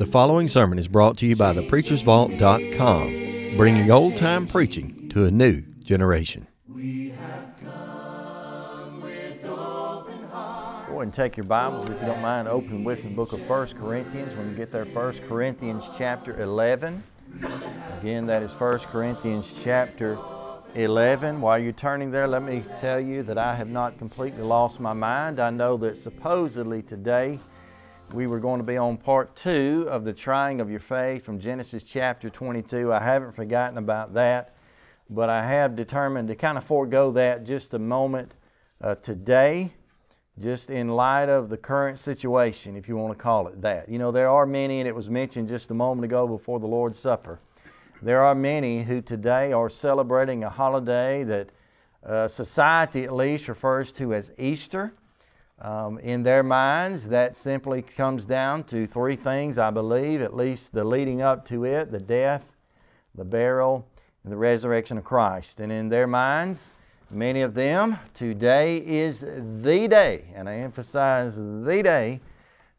The following sermon is brought to you by thepreachersvault.com, bringing old time preaching to a new generation. Go ahead and take your Bibles, if you don't mind, open with the book of 1 Corinthians. When you get there, 1 Corinthians chapter 11. Again, that is 1 Corinthians chapter 11. While you're turning there, let me tell you that I have not completely lost my mind. I know that supposedly today we were going to be on part two of the trying of your faith from Genesis chapter 22. I haven't forgotten about that, but I have determined to kind of forego that just a moment uh, today just in light of the current situation, if you want to call it that. You know, there are many, and it was mentioned just a moment ago before the Lord's Supper. There are many who today are celebrating a holiday that uh, society at least refers to as Easter. Um, in their minds, that simply comes down to three things, I believe, at least the leading up to it the death, the burial, and the resurrection of Christ. And in their minds, Many of them, today is the day, and I emphasize the day,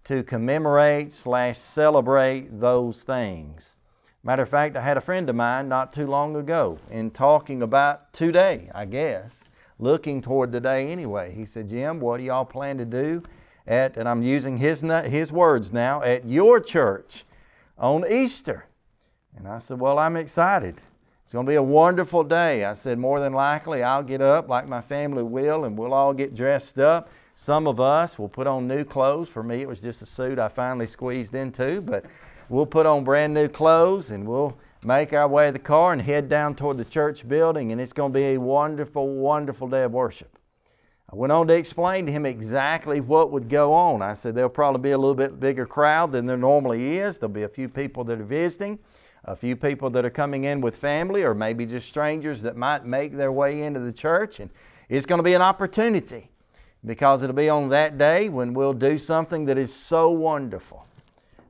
to commemorate slash celebrate those things. Matter of fact, I had a friend of mine not too long ago in talking about today, I guess, looking toward the day anyway. He said, Jim, what do y'all plan to do at, and I'm using his, his words now, at your church on Easter? And I said, Well, I'm excited. It's going to be a wonderful day. I said, more than likely, I'll get up like my family will, and we'll all get dressed up. Some of us will put on new clothes. For me, it was just a suit I finally squeezed into, but we'll put on brand new clothes and we'll make our way to the car and head down toward the church building, and it's going to be a wonderful, wonderful day of worship. I went on to explain to him exactly what would go on. I said there'll probably be a little bit bigger crowd than there normally is. There'll be a few people that are visiting a few people that are coming in with family or maybe just strangers that might make their way into the church. And it's going to be an opportunity because it'll be on that day when we'll do something that is so wonderful.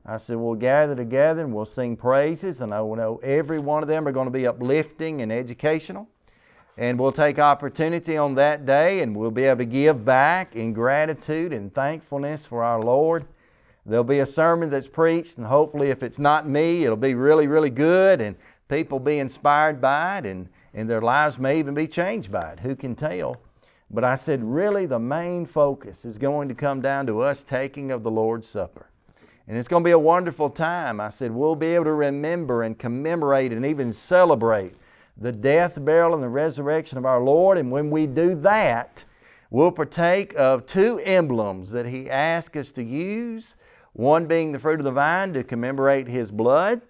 I said, we'll gather together and we'll sing praises, and I will know every one of them are going to be uplifting and educational. And we'll take opportunity on that day and we'll be able to give back in gratitude and thankfulness for our Lord There'll be a sermon that's preached, and hopefully, if it's not me, it'll be really, really good, and people be inspired by it, and, and their lives may even be changed by it. Who can tell? But I said, really, the main focus is going to come down to us taking of the Lord's Supper. And it's going to be a wonderful time. I said, we'll be able to remember and commemorate and even celebrate the death, burial, and the resurrection of our Lord. And when we do that, we'll partake of two emblems that He asked us to use one being the fruit of the vine to commemorate his blood,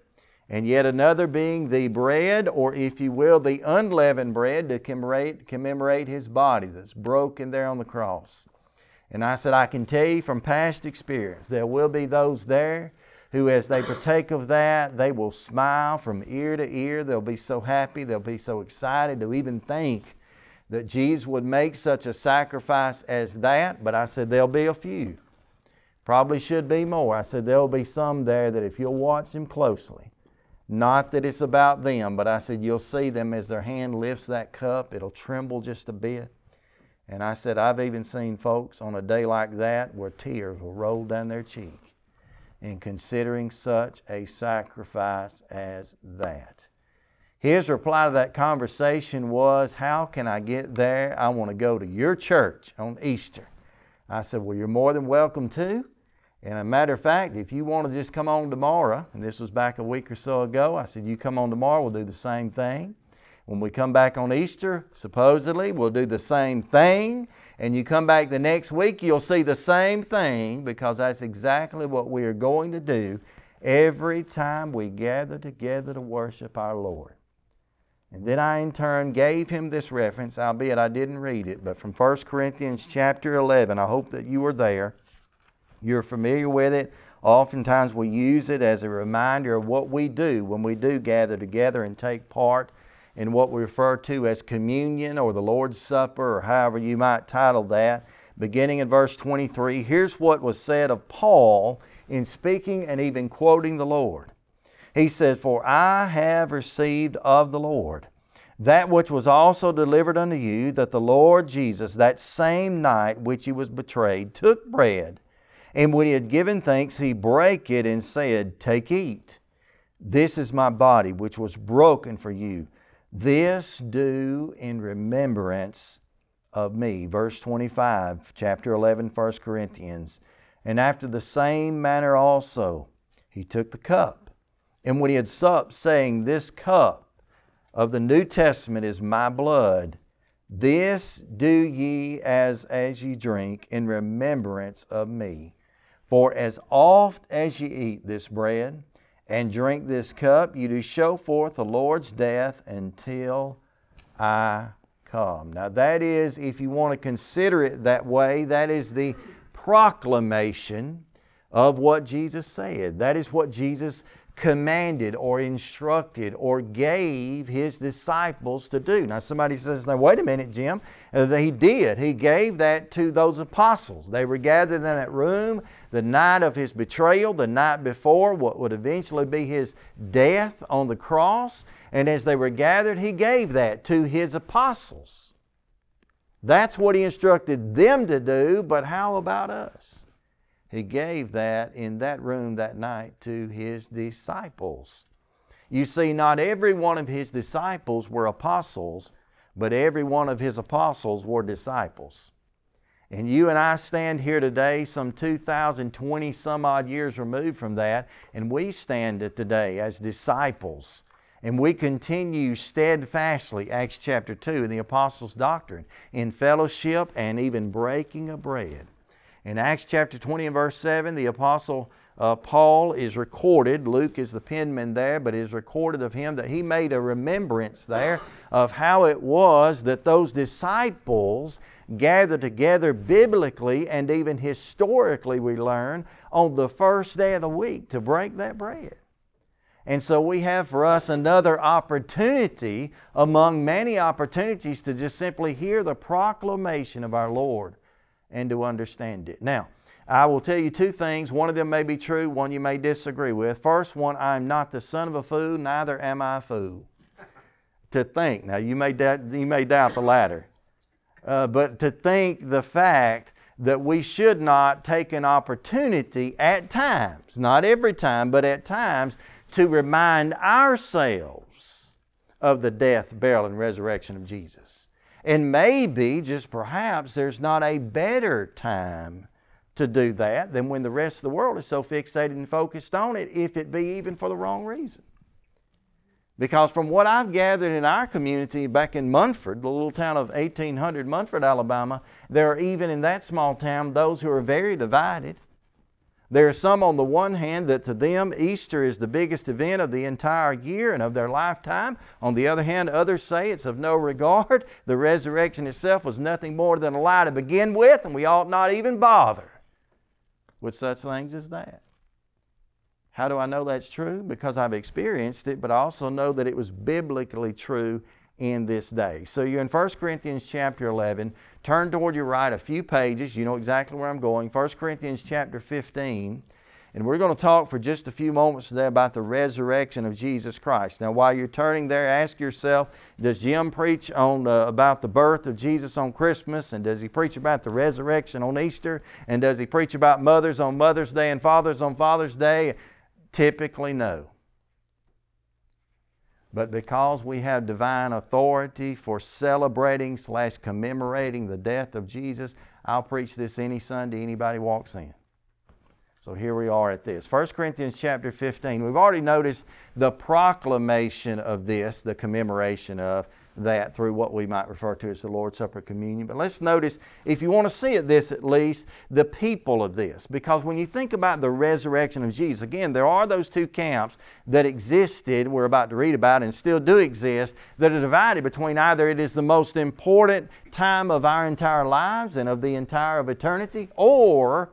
and yet another being the bread, or if you will, the unleavened bread to commemorate, commemorate his body that's broken there on the cross. And I said, I can tell you from past experience, there will be those there who, as they partake of that, they will smile from ear to ear. They'll be so happy, they'll be so excited to even think that Jesus would make such a sacrifice as that. But I said, there'll be a few Probably should be more. I said there'll be some there that if you'll watch them closely, not that it's about them, but I said you'll see them as their hand lifts that cup, it'll tremble just a bit. And I said I've even seen folks on a day like that where tears will roll down their cheek in considering such a sacrifice as that. His reply to that conversation was, How can I get there? I want to go to your church on Easter. I said, Well, you're more than welcome to. And a matter of fact, if you want to just come on tomorrow, and this was back a week or so ago, I said, You come on tomorrow, we'll do the same thing. When we come back on Easter, supposedly, we'll do the same thing. And you come back the next week, you'll see the same thing because that's exactly what we are going to do every time we gather together to worship our Lord. And then I in turn gave him this reference, albeit I didn't read it, but from 1 Corinthians chapter 11. I hope that you were there. You're familiar with it. Oftentimes we use it as a reminder of what we do when we do gather together and take part in what we refer to as communion or the Lord's Supper or however you might title that. Beginning in verse 23, here's what was said of Paul in speaking and even quoting the Lord. He said, For I have received of the Lord that which was also delivered unto you, that the Lord Jesus, that same night which he was betrayed, took bread. And when he had given thanks, he brake it and said, Take, eat. This is my body, which was broken for you. This do in remembrance of me. Verse 25, chapter 11, 1 Corinthians. And after the same manner also, he took the cup. And when he had supped, saying, This cup of the New Testament is my blood, this do ye as as ye drink in remembrance of me. For as oft as ye eat this bread and drink this cup, you do show forth the Lord's death until I come. Now, that is, if you want to consider it that way, that is the proclamation of what Jesus said. That is what Jesus commanded or instructed or gave his disciples to do. Now, somebody says, Now, wait a minute, Jim. Uh, he did. He gave that to those apostles. They were gathered in that room the night of his betrayal, the night before what would eventually be his death on the cross. And as they were gathered, he gave that to his apostles. That's what he instructed them to do, but how about us? He gave that in that room that night to his disciples. You see, not every one of his disciples were apostles, but every one of his apostles were disciples. And you and I stand here today, some 2020 some odd years removed from that, and we stand today as disciples. And we continue steadfastly, Acts chapter 2, in the apostles' doctrine, in fellowship and even breaking of bread. In Acts chapter 20 and verse 7, the apostle uh, Paul is recorded, Luke is the penman there, but is recorded of him that he made a remembrance there of how it was that those disciples gathered together biblically and even historically, we learn, on the first day of the week to break that bread. And so we have for us another opportunity among many opportunities to just simply hear the proclamation of our Lord and to understand it. Now, I will tell you two things. One of them may be true, one you may disagree with. First one, I am not the son of a fool, neither am I a fool. to think, now you may, doubt, you may doubt the latter, uh, but to think the fact that we should not take an opportunity at times, not every time, but at times, to remind ourselves of the death, burial, and resurrection of Jesus. And maybe, just perhaps, there's not a better time to do that than when the rest of the world is so fixated and focused on it, if it be even for the wrong reason. Because from what I've gathered in our community back in Munford, the little town of 1800 Munford, Alabama, there are even in that small town those who are very divided. There are some on the one hand that to them Easter is the biggest event of the entire year and of their lifetime. On the other hand, others say it's of no regard. The resurrection itself was nothing more than a lie to begin with, and we ought not even bother with such things as that. How do I know that's true? Because I've experienced it, but I also know that it was biblically true in this day. So you're in 1 Corinthians chapter 11. Turn toward your right a few pages. You know exactly where I'm going. 1 Corinthians chapter 15. And we're going to talk for just a few moments today about the resurrection of Jesus Christ. Now, while you're turning there, ask yourself Does Jim preach on, uh, about the birth of Jesus on Christmas? And does he preach about the resurrection on Easter? And does he preach about mothers on Mother's Day and fathers on Father's Day? Typically, no. But because we have divine authority for celebrating slash commemorating the death of Jesus, I'll preach this any Sunday anybody walks in. So here we are at this. 1 Corinthians chapter 15. We've already noticed the proclamation of this, the commemoration of that through what we might refer to as the Lord's Supper communion. But let's notice, if you want to see it this at least, the people of this. Because when you think about the resurrection of Jesus, again, there are those two camps that existed, we're about to read about, and still do exist, that are divided between either it is the most important time of our entire lives and of the entire of eternity, or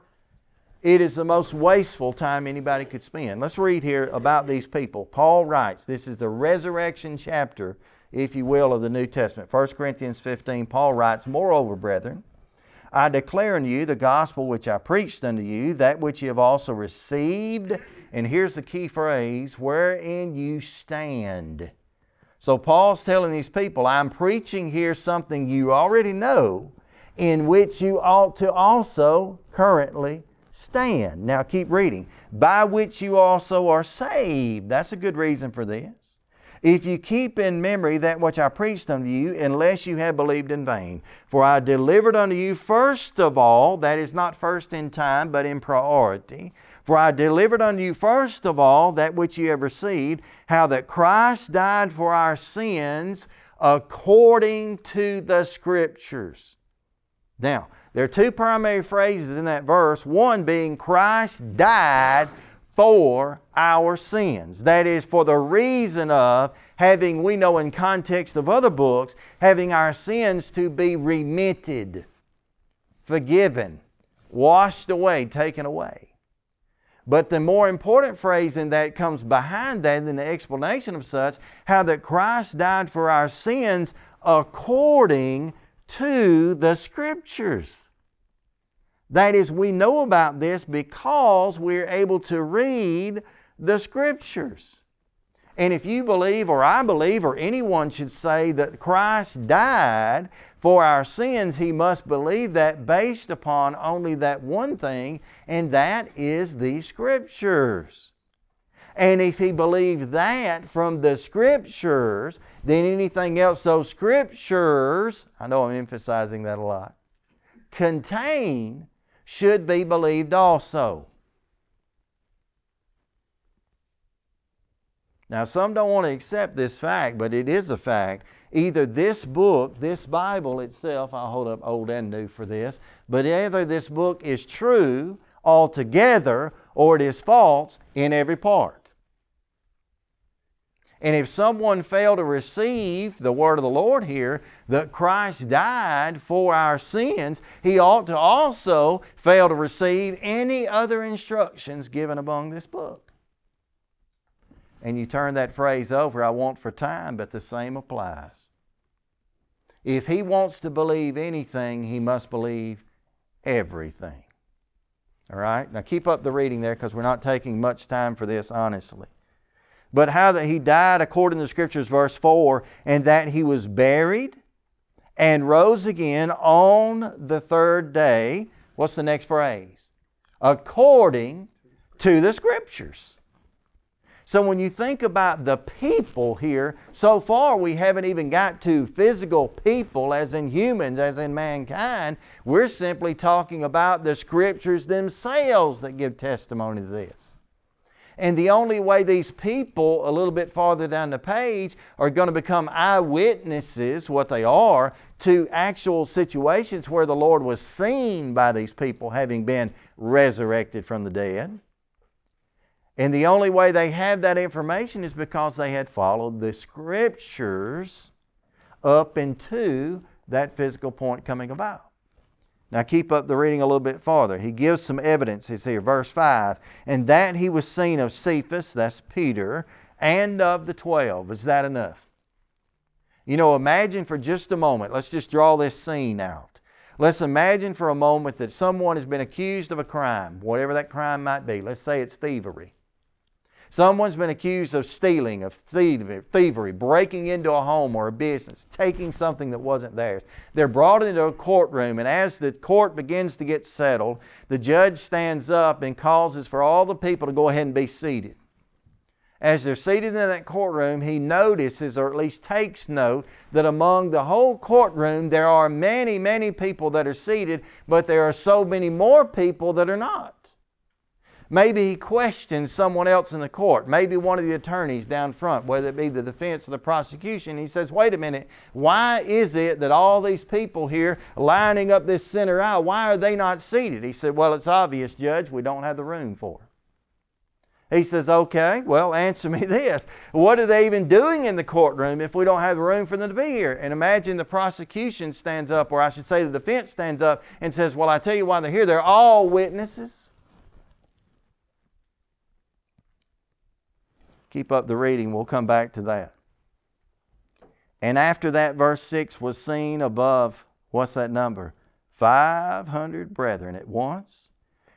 it is the most wasteful time anybody could spend. Let's read here about these people. Paul writes, this is the resurrection chapter if you will, of the New Testament. 1 Corinthians 15, Paul writes, Moreover, brethren, I declare unto you the gospel which I preached unto you, that which you have also received. And here's the key phrase wherein you stand. So Paul's telling these people, I'm preaching here something you already know, in which you ought to also currently stand. Now keep reading. By which you also are saved. That's a good reason for this. If you keep in memory that which I preached unto you, unless you have believed in vain. For I delivered unto you first of all, that is not first in time, but in priority. For I delivered unto you first of all that which you have received, how that Christ died for our sins according to the Scriptures. Now, there are two primary phrases in that verse, one being Christ died for our sins. That is, for the reason of having, we know in context of other books, having our sins to be remitted, forgiven, washed away, taken away. But the more important phrase in that comes behind that in the explanation of such, how that Christ died for our sins according to the Scriptures. That is, we know about this because we're able to read the Scriptures. And if you believe, or I believe, or anyone should say that Christ died for our sins, he must believe that based upon only that one thing, and that is the Scriptures. And if he believed that from the Scriptures, then anything else those Scriptures, I know I'm emphasizing that a lot, contain should be believed also. Now, some don't want to accept this fact, but it is a fact. Either this book, this Bible itself, I'll hold up old and new for this, but either this book is true altogether or it is false in every part. And if someone failed to receive the word of the Lord here, that Christ died for our sins, he ought to also fail to receive any other instructions given among this book. And you turn that phrase over, I want for time, but the same applies. If he wants to believe anything, he must believe everything. All right? Now keep up the reading there because we're not taking much time for this, honestly but how that he died according to the scriptures, verse 4, and that he was buried and rose again on the third day. What's the next phrase? According to the scriptures. So when you think about the people here, so far we haven't even got to physical people, as in humans, as in mankind. We're simply talking about the scriptures themselves that give testimony to this. And the only way these people, a little bit farther down the page, are going to become eyewitnesses, what they are, to actual situations where the Lord was seen by these people having been resurrected from the dead. And the only way they have that information is because they had followed the Scriptures up into that physical point coming about. Now keep up the reading a little bit farther. He gives some evidence. It's here, verse 5. And that he was seen of Cephas, that's Peter, and of the twelve. Is that enough? You know, imagine for just a moment, let's just draw this scene out. Let's imagine for a moment that someone has been accused of a crime, whatever that crime might be. Let's say it's thievery. Someone's been accused of stealing, of thievery, breaking into a home or a business, taking something that wasn't theirs. They're brought into a courtroom, and as the court begins to get settled, the judge stands up and causes for all the people to go ahead and be seated. As they're seated in that courtroom, he notices, or at least takes note, that among the whole courtroom there are many, many people that are seated, but there are so many more people that are not. Maybe he questions someone else in the court, maybe one of the attorneys down front, whether it be the defense or the prosecution. He says, Wait a minute, why is it that all these people here lining up this center aisle, why are they not seated? He said, Well, it's obvious, Judge, we don't have the room for. He says, Okay, well, answer me this. What are they even doing in the courtroom if we don't have the room for them to be here? And imagine the prosecution stands up, or I should say the defense stands up and says, Well, I tell you why they're here. They're all witnesses. Keep up the reading, we'll come back to that. And after that, verse 6 was seen above, what's that number? 500 brethren at once,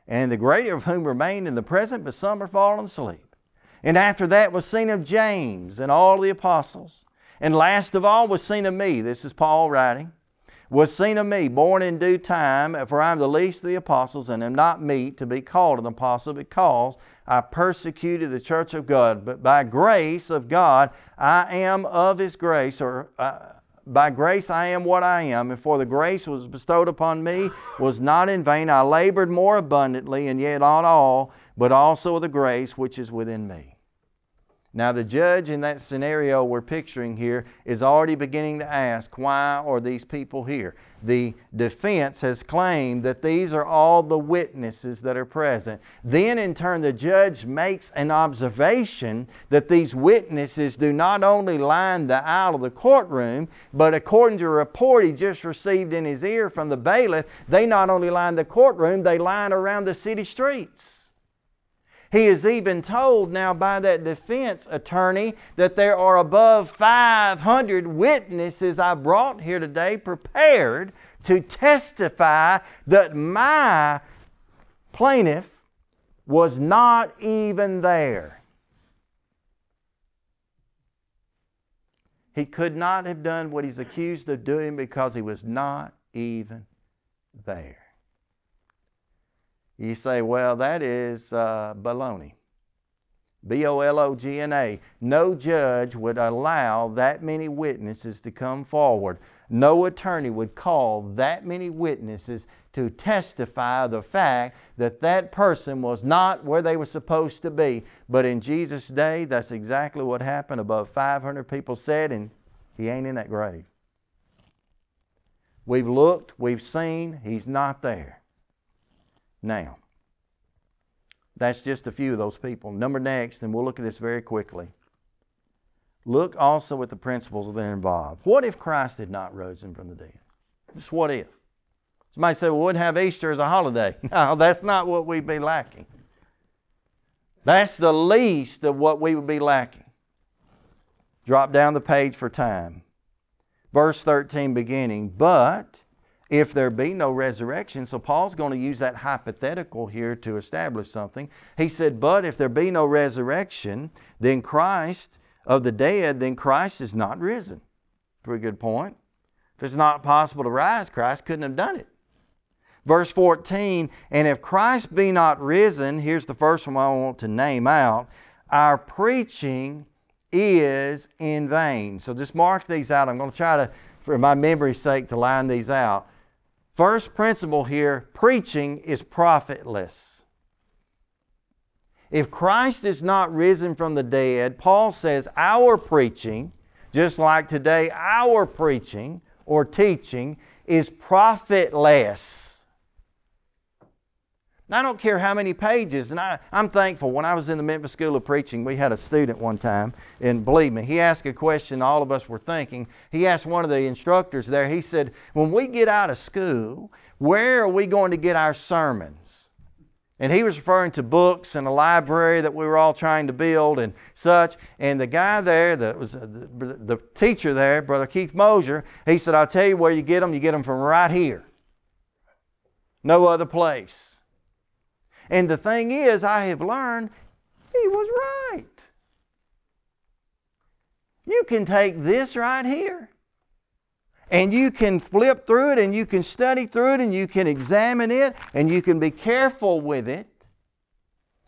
and the greater of whom remained in the present, but some are fallen asleep. And after that was seen of James and all the apostles. And last of all was seen of me, this is Paul writing, was seen of me, born in due time, for I am the least of the apostles, and am not meet to be called an apostle, because I persecuted the church of God. But by grace of God, I am of His grace, or uh, by grace I am what I am, and for the grace was bestowed upon me was not in vain. I labored more abundantly, and yet not all, but also of the grace which is within me. Now, the judge in that scenario we're picturing here is already beginning to ask, why are these people here? The defense has claimed that these are all the witnesses that are present. Then, in turn, the judge makes an observation that these witnesses do not only line the aisle of the courtroom, but according to a report he just received in his ear from the bailiff, they not only line the courtroom, they line around the city streets. He is even told now by that defense attorney that there are above 500 witnesses I brought here today prepared to testify that my plaintiff was not even there. He could not have done what he's accused of doing because he was not even there. You say, well, that is uh, baloney. B O L O G N A. No judge would allow that many witnesses to come forward. No attorney would call that many witnesses to testify the fact that that person was not where they were supposed to be. But in Jesus' day, that's exactly what happened. Above 500 people said, and he ain't in that grave. We've looked, we've seen, he's not there. Now, that's just a few of those people. Number next, and we'll look at this very quickly. Look also at the principles that are involved. What if Christ had not risen from the dead? Just what if? Somebody said, well, we wouldn't have Easter as a holiday. No, that's not what we'd be lacking. That's the least of what we would be lacking. Drop down the page for time. Verse 13 beginning, but if there be no resurrection. So Paul's going to use that hypothetical here to establish something. He said, But if there be no resurrection, then Christ of the dead, then Christ is not risen. Pretty good point. If it's not possible to rise, Christ couldn't have done it. Verse 14, and if Christ be not risen, here's the first one I want to name out our preaching is in vain. So just mark these out. I'm going to try to, for my memory's sake, to line these out. First principle here preaching is profitless. If Christ is not risen from the dead, Paul says our preaching, just like today, our preaching or teaching is profitless. I don't care how many pages, and I, I'm thankful. When I was in the Memphis School of Preaching, we had a student one time, and believe me, he asked a question all of us were thinking. He asked one of the instructors there, he said, When we get out of school, where are we going to get our sermons? And he was referring to books and a library that we were all trying to build and such. And the guy there, that was uh, the, the teacher there, Brother Keith Mosher, he said, I'll tell you where you get them. You get them from right here. No other place. And the thing is, I have learned he was right. You can take this right here and you can flip through it and you can study through it and you can examine it and you can be careful with it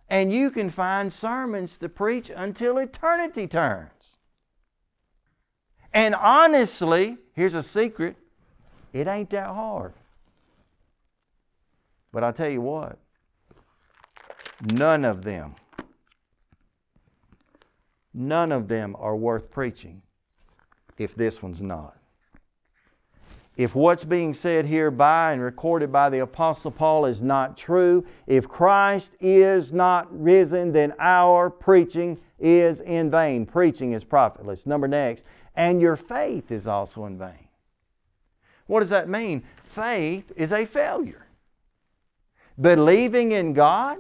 and you can find sermons to preach until eternity turns. And honestly, here's a secret it ain't that hard. But I'll tell you what, None of them, none of them are worth preaching if this one's not. If what's being said here by and recorded by the Apostle Paul is not true, if Christ is not risen, then our preaching is in vain. Preaching is profitless. Number next, and your faith is also in vain. What does that mean? Faith is a failure. Believing in God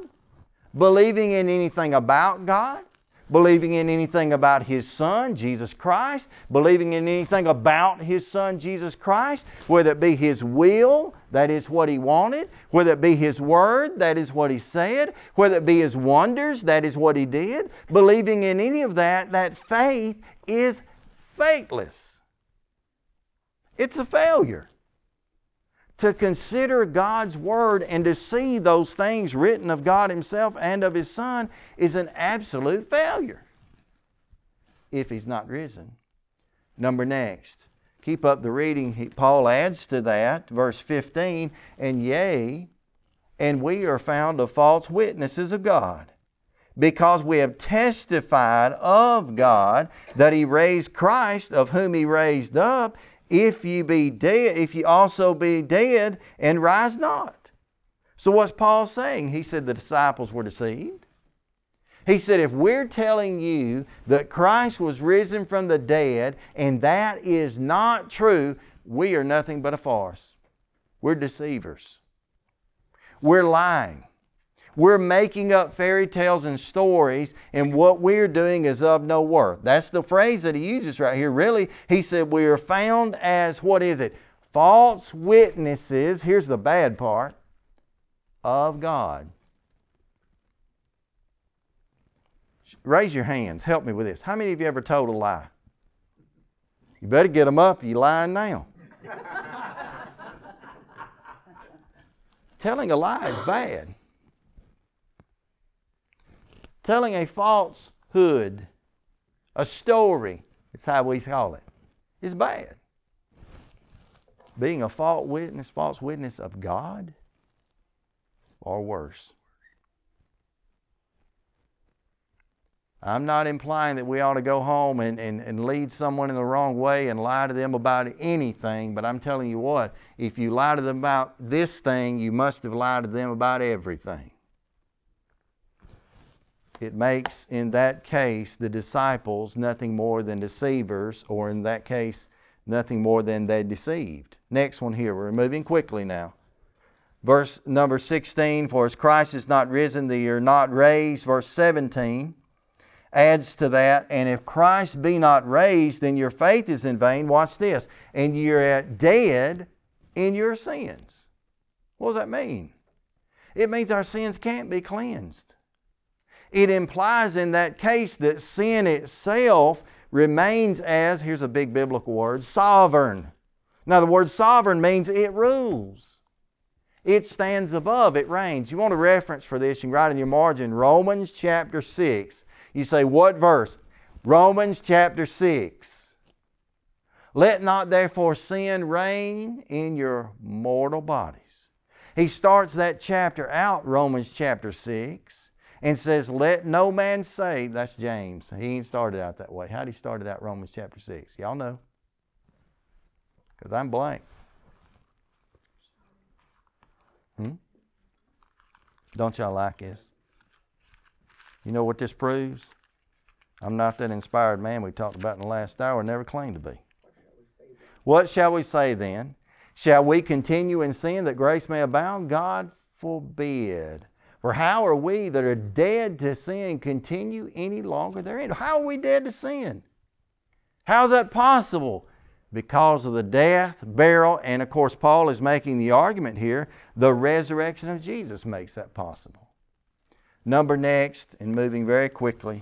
believing in anything about God, believing in anything about His Son, Jesus Christ, believing in anything about His Son, Jesus Christ, whether it be His will, that is what He wanted, whether it be His Word, that is what He said, whether it be His wonders, that is what He did, believing in any of that, that faith is faithless. It's a failure. To consider God's Word and to see those things written of God Himself and of His Son is an absolute failure if He's not risen. Number next, keep up the reading. Paul adds to that, verse 15, and yea, and we are found of false witnesses of God because we have testified of God that He raised Christ, of whom He raised up, if ye be dead, if ye also be dead and rise not. So what's Paul saying? He said the disciples were deceived. He said, if we're telling you that Christ was risen from the dead and that is not true, we are nothing but a farce. We're deceivers. We're lying. We're making up fairy tales and stories, and what we're doing is of no worth. That's the phrase that he uses right here. Really, he said, We are found as, what is it? False witnesses. Here's the bad part of God. Raise your hands. Help me with this. How many of you ever told a lie? You better get them up. You lying now. Telling a lie is bad. Telling a falsehood, a story, is how we call it, is bad. Being a false witness, false witness of God, or worse. I'm not implying that we ought to go home and, and, and lead someone in the wrong way and lie to them about anything, but I'm telling you what, if you lie to them about this thing, you must have lied to them about everything it makes, in that case, the disciples nothing more than deceivers, or in that case, nothing more than they deceived. Next one here, we're moving quickly now. Verse number 16, for as Christ is not risen, they are not raised. Verse 17 adds to that, and if Christ be not raised, then your faith is in vain. Watch this. And you're dead in your sins. What does that mean? It means our sins can't be cleansed it implies in that case that sin itself remains as, here's a big biblical word, sovereign. Now, the word sovereign means it rules. It stands above, it reigns. You want a reference for this, you can write in your margin Romans chapter 6. You say, what verse? Romans chapter 6. Let not therefore sin reign in your mortal bodies. He starts that chapter out, Romans chapter 6 and says, Let no man say, that's James. He ain't started out that way. How'd he start out Romans chapter 6? Y'all know. Because I'm blank. Hmm? Don't y'all like this? You know what this proves? I'm not that inspired man we talked about in the last hour, never claimed to be. What shall we say then? Shall we continue in sin that grace may abound? God forbid. For how are we that are dead to sin continue any longer therein? How are we dead to sin? How is that possible? Because of the death, burial, and of course, Paul is making the argument here the resurrection of Jesus makes that possible. Number next, and moving very quickly,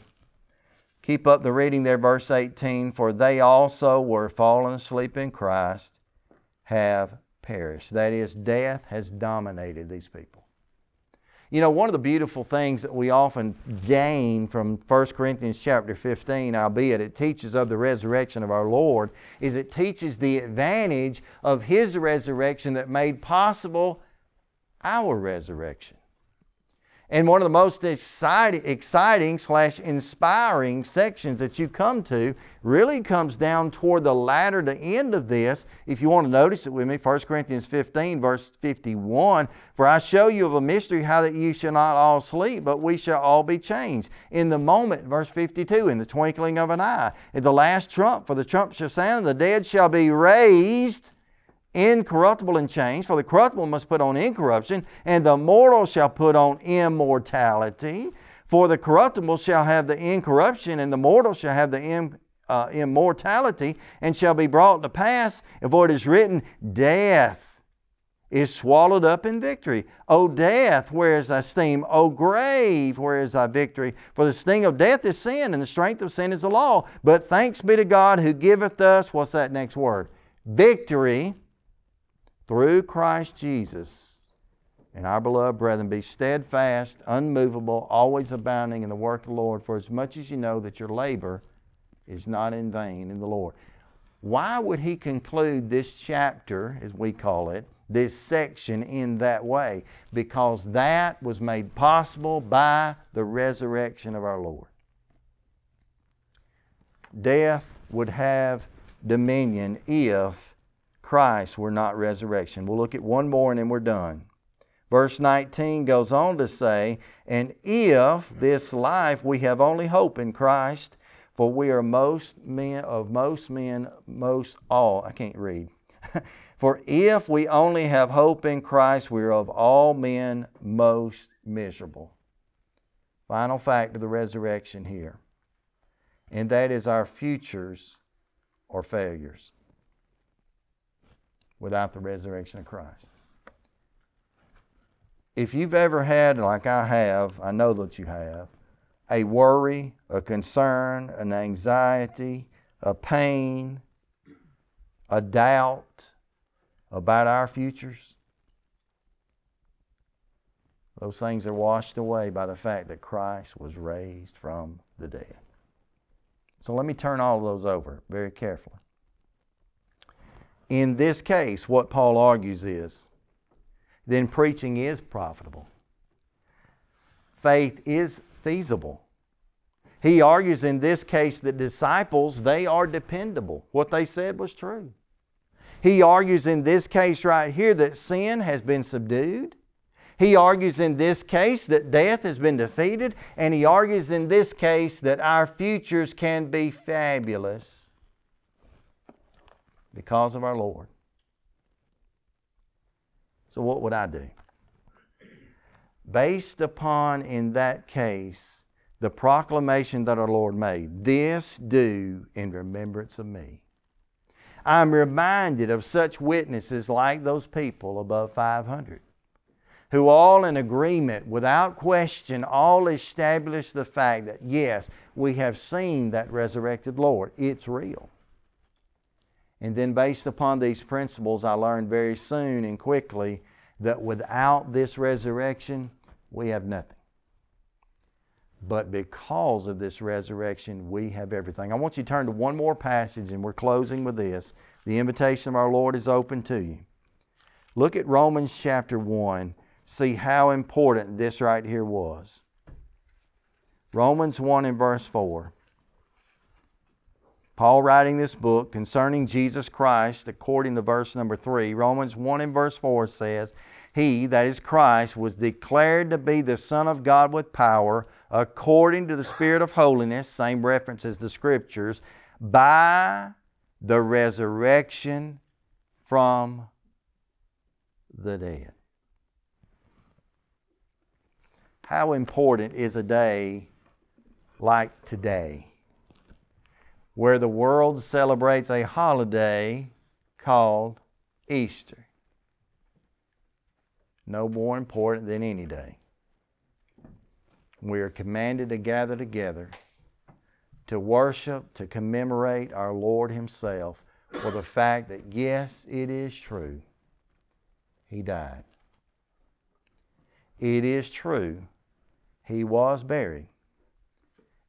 keep up the reading there, verse 18. For they also were fallen asleep in Christ, have perished. That is, death has dominated these people. You know, one of the beautiful things that we often gain from 1 Corinthians chapter 15, albeit it teaches of the resurrection of our Lord, is it teaches the advantage of His resurrection that made possible our resurrection. And one of the most exciting, exciting slash inspiring sections that you come to really comes down toward the latter to end of this. If you want to notice it with me, 1 Corinthians 15, verse 51 For I show you of a mystery how that you shall not all sleep, but we shall all be changed. In the moment, verse 52, in the twinkling of an eye, at the last trump, for the trump shall sound, and the dead shall be raised incorruptible and changed, for the corruptible must put on incorruption, and the mortal shall put on immortality. For the corruptible shall have the incorruption, and the mortal shall have the Im, uh, immortality, and shall be brought to pass. For it is written, Death is swallowed up in victory. O death, where is thy sting? O grave, where is thy victory? For the sting of death is sin, and the strength of sin is the law. But thanks be to God who giveth us, what's that next word? Victory through Christ Jesus. And our beloved brethren, be steadfast, unmovable, always abounding in the work of the Lord, for as much as you know that your labor is not in vain in the Lord. Why would he conclude this chapter, as we call it, this section in that way? Because that was made possible by the resurrection of our Lord. Death would have dominion if Christ were not resurrection. We'll look at one more and then we're done. Verse 19 goes on to say, And if this life we have only hope in Christ, for we are most men of most men, most all. I can't read. for if we only have hope in Christ, we are of all men most miserable. Final fact of the resurrection here. And that is our futures or failures without the resurrection of Christ. If you've ever had, like I have, I know that you have, a worry, a concern, an anxiety, a pain, a doubt about our futures, those things are washed away by the fact that Christ was raised from the dead. So let me turn all of those over very carefully. In this case, what Paul argues is then preaching is profitable. Faith is feasible. He argues in this case that disciples, they are dependable. What they said was true. He argues in this case right here that sin has been subdued. He argues in this case that death has been defeated. And he argues in this case that our futures can be fabulous because of our Lord. So, what would I do? Based upon, in that case, the proclamation that our Lord made this do in remembrance of me. I'm reminded of such witnesses like those people above 500 who all in agreement, without question, all establish the fact that yes, we have seen that resurrected Lord. It's real. And then, based upon these principles, I learned very soon and quickly that without this resurrection, we have nothing. But because of this resurrection, we have everything. I want you to turn to one more passage, and we're closing with this. The invitation of our Lord is open to you. Look at Romans chapter 1. See how important this right here was. Romans 1 and verse 4. Paul writing this book concerning Jesus Christ, according to verse number 3, Romans 1 and verse 4 says, He, that is Christ, was declared to be the Son of God with power, according to the Spirit of holiness, same reference as the Scriptures, by the resurrection from the dead. How important is a day like today? Where the world celebrates a holiday called Easter. No more important than any day. We are commanded to gather together to worship, to commemorate our Lord Himself for the fact that, yes, it is true, He died. It is true, He was buried.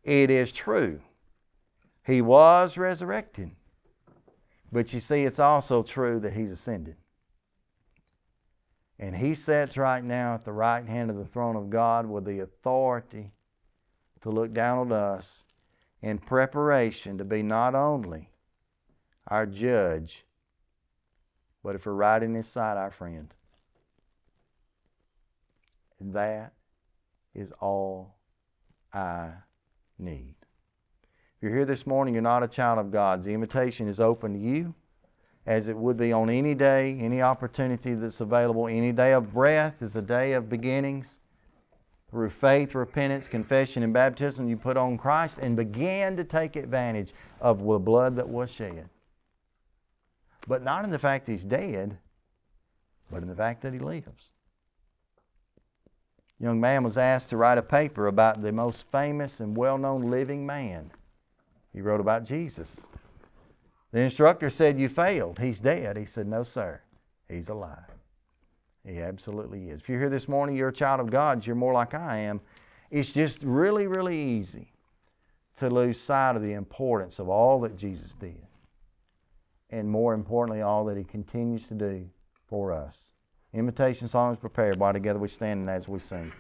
It is true he was resurrected. But you see, it's also true that He's ascended. And He sits right now at the right hand of the throne of God with the authority to look down on us in preparation to be not only our judge, but if we're right in His sight, our friend. That is all I need you're here this morning, you're not a child of God's. The invitation is open to you, as it would be on any day, any opportunity that's available. Any day of breath is a day of beginnings. Through faith, repentance, confession, and baptism, you put on Christ and began to take advantage of the blood that was shed. But not in the fact he's dead, but in the fact that he lives. A young man was asked to write a paper about the most famous and well known living man. He wrote about Jesus. The instructor said, You failed. He's dead. He said, No, sir. He's alive. He absolutely is. If you're here this morning, you're a child of God, you're more like I am. It's just really, really easy to lose sight of the importance of all that Jesus did. And more importantly, all that He continues to do for us. Invitation song is prepared. While together we stand and as we sing.